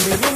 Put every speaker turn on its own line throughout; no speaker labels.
Mami,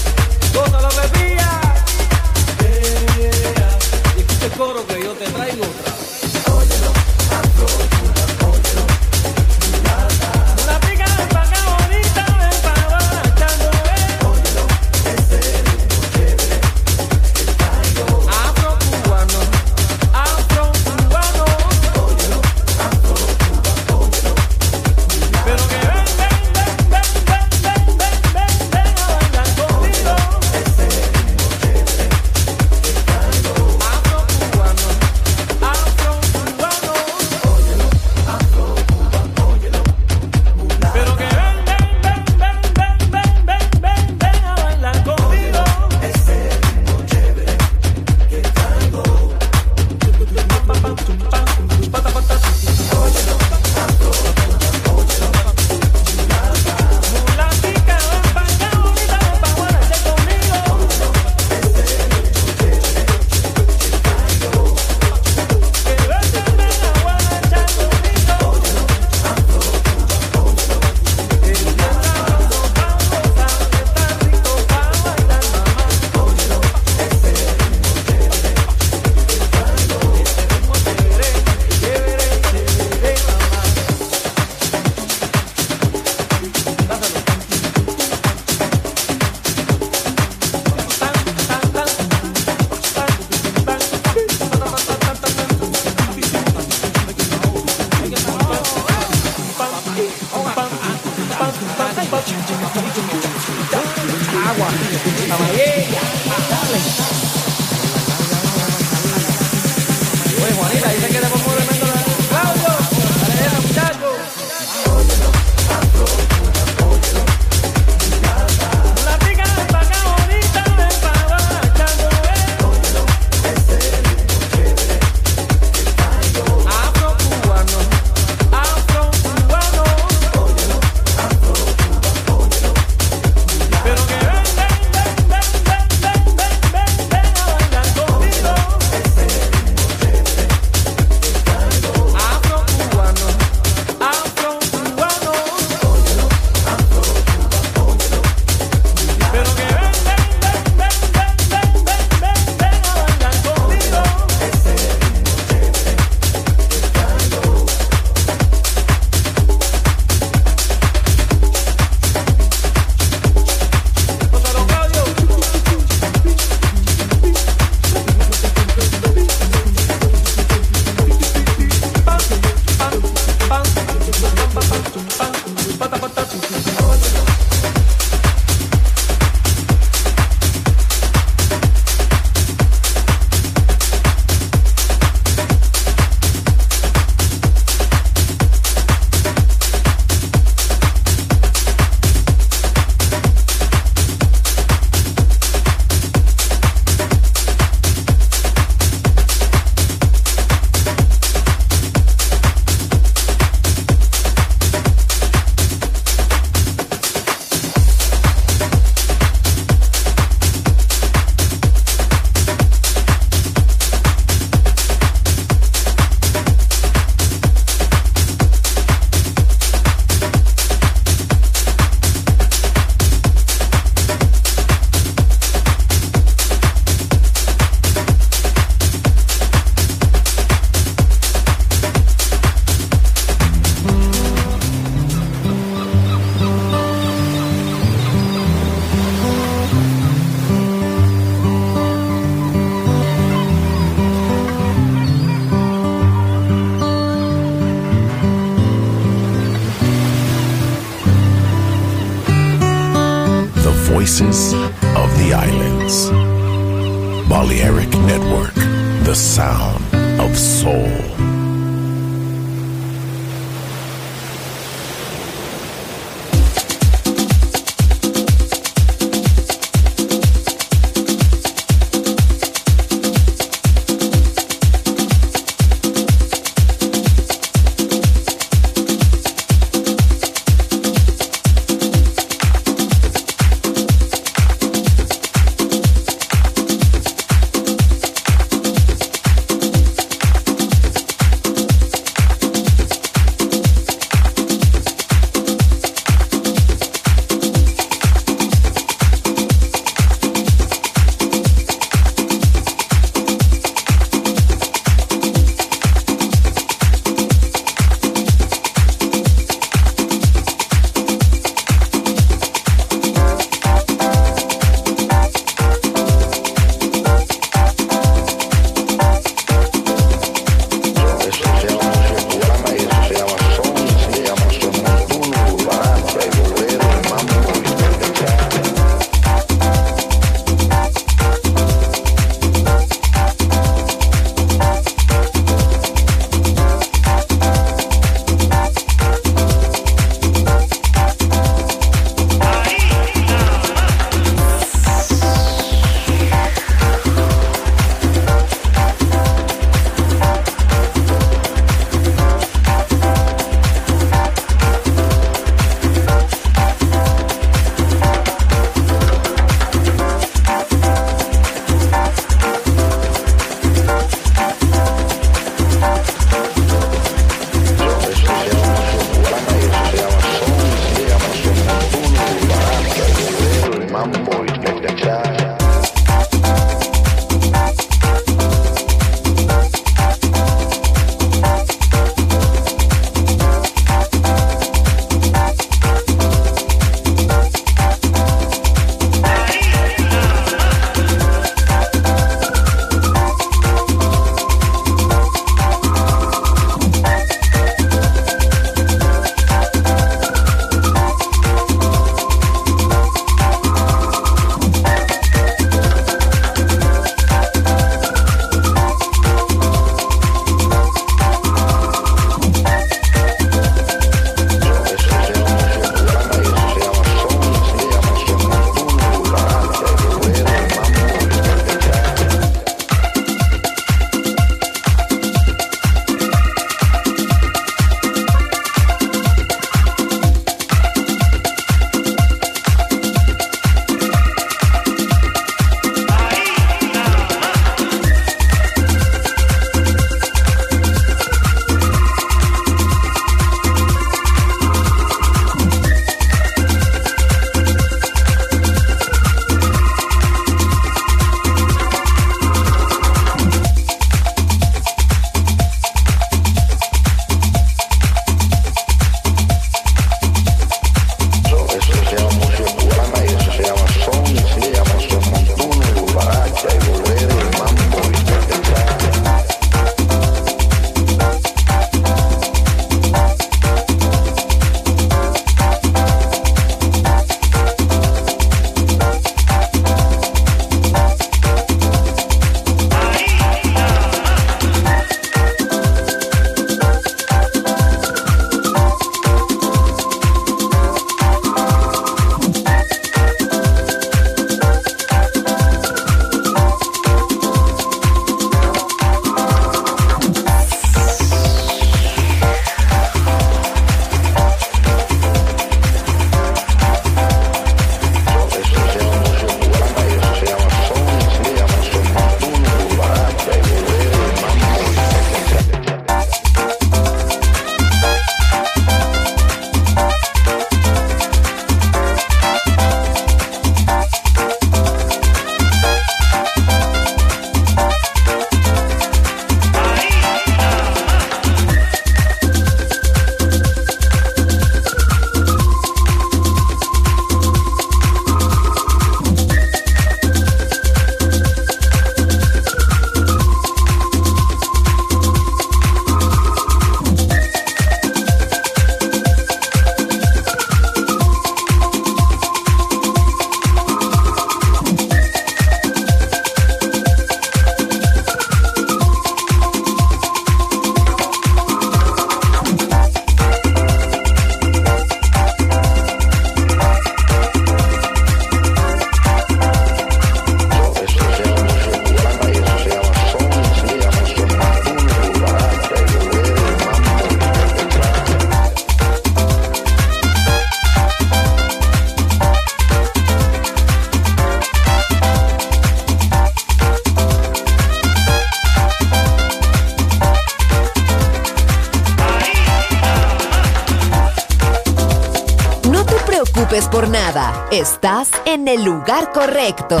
Estás en el lugar correcto.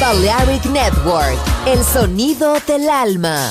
Balearic Network, el sonido del alma.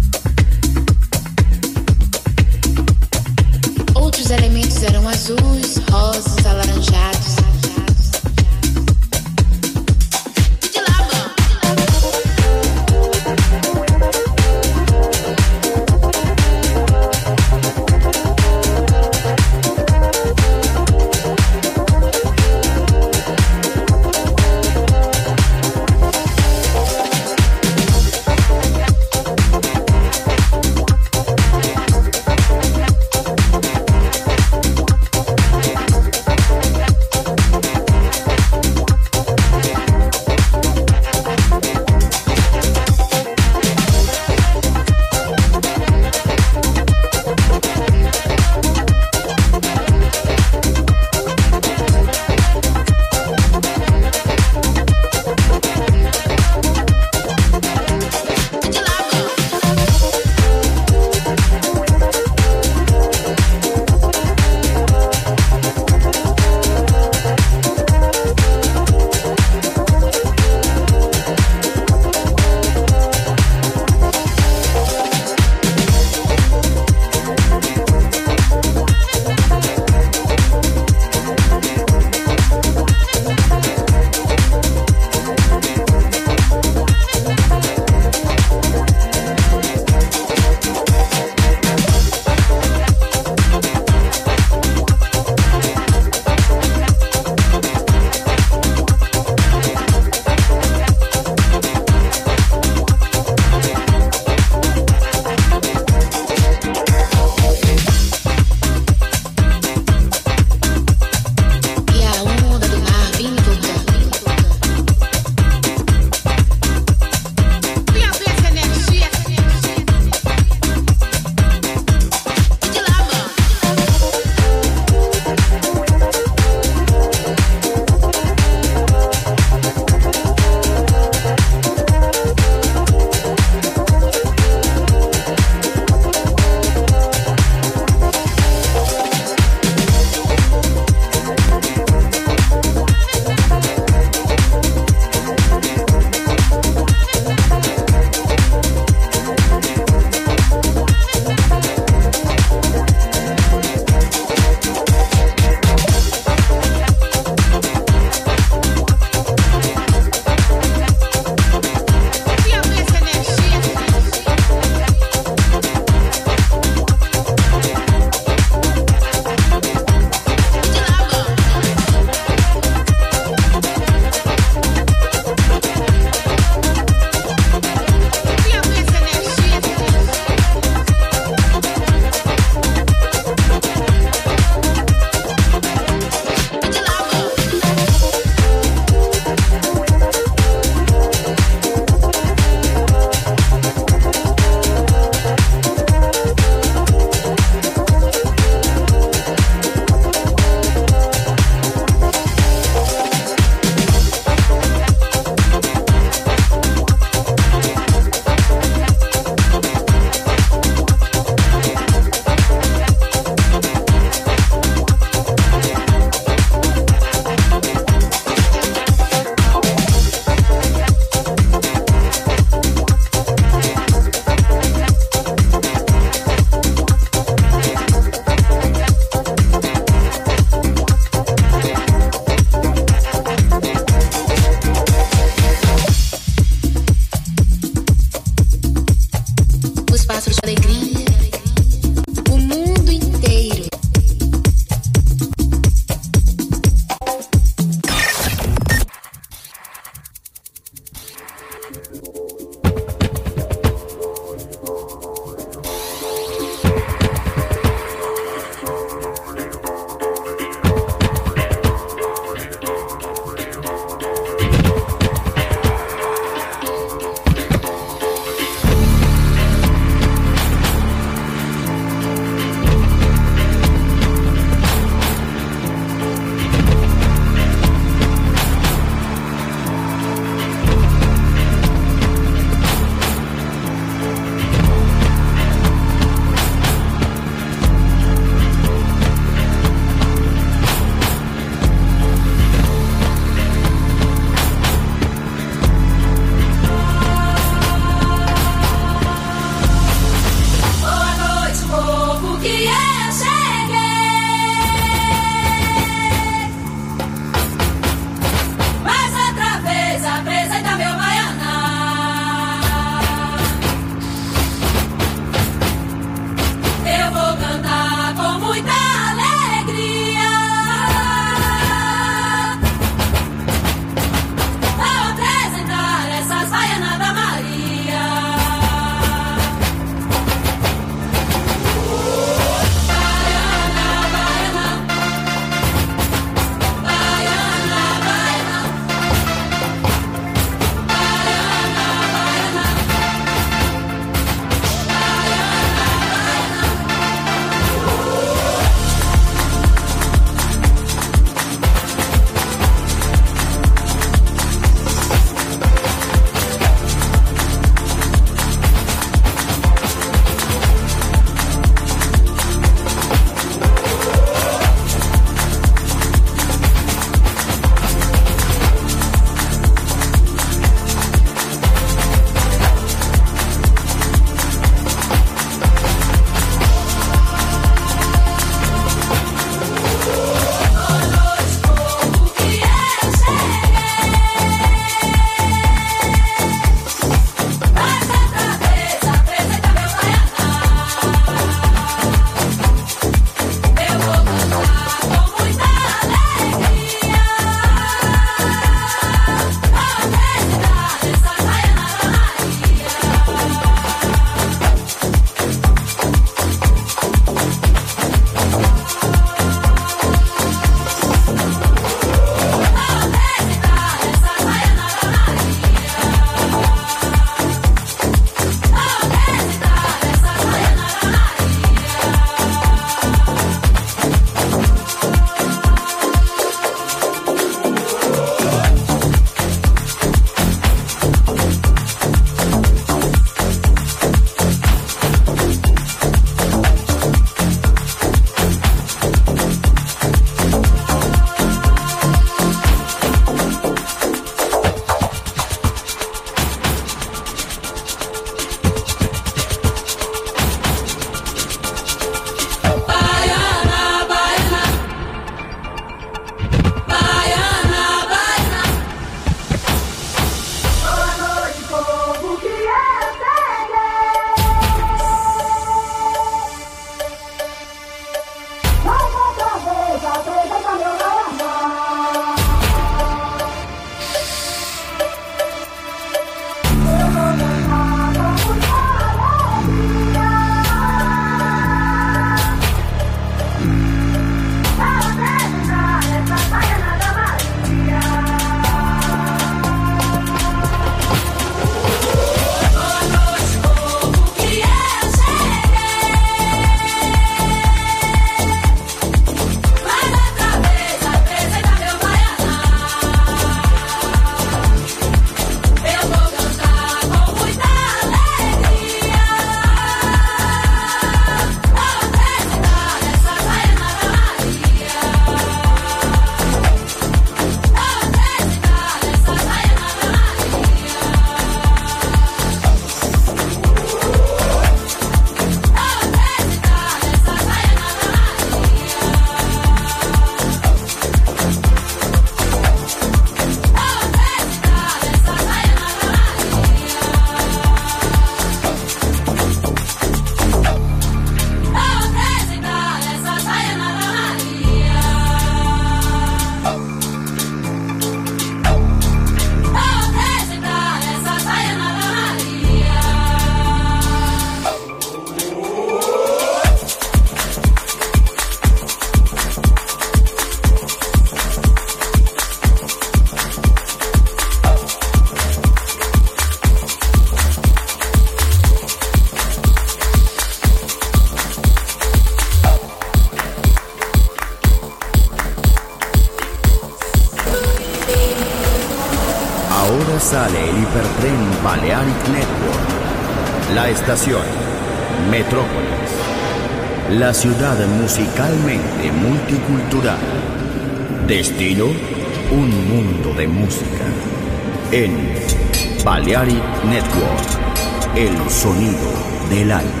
Sonido del alma.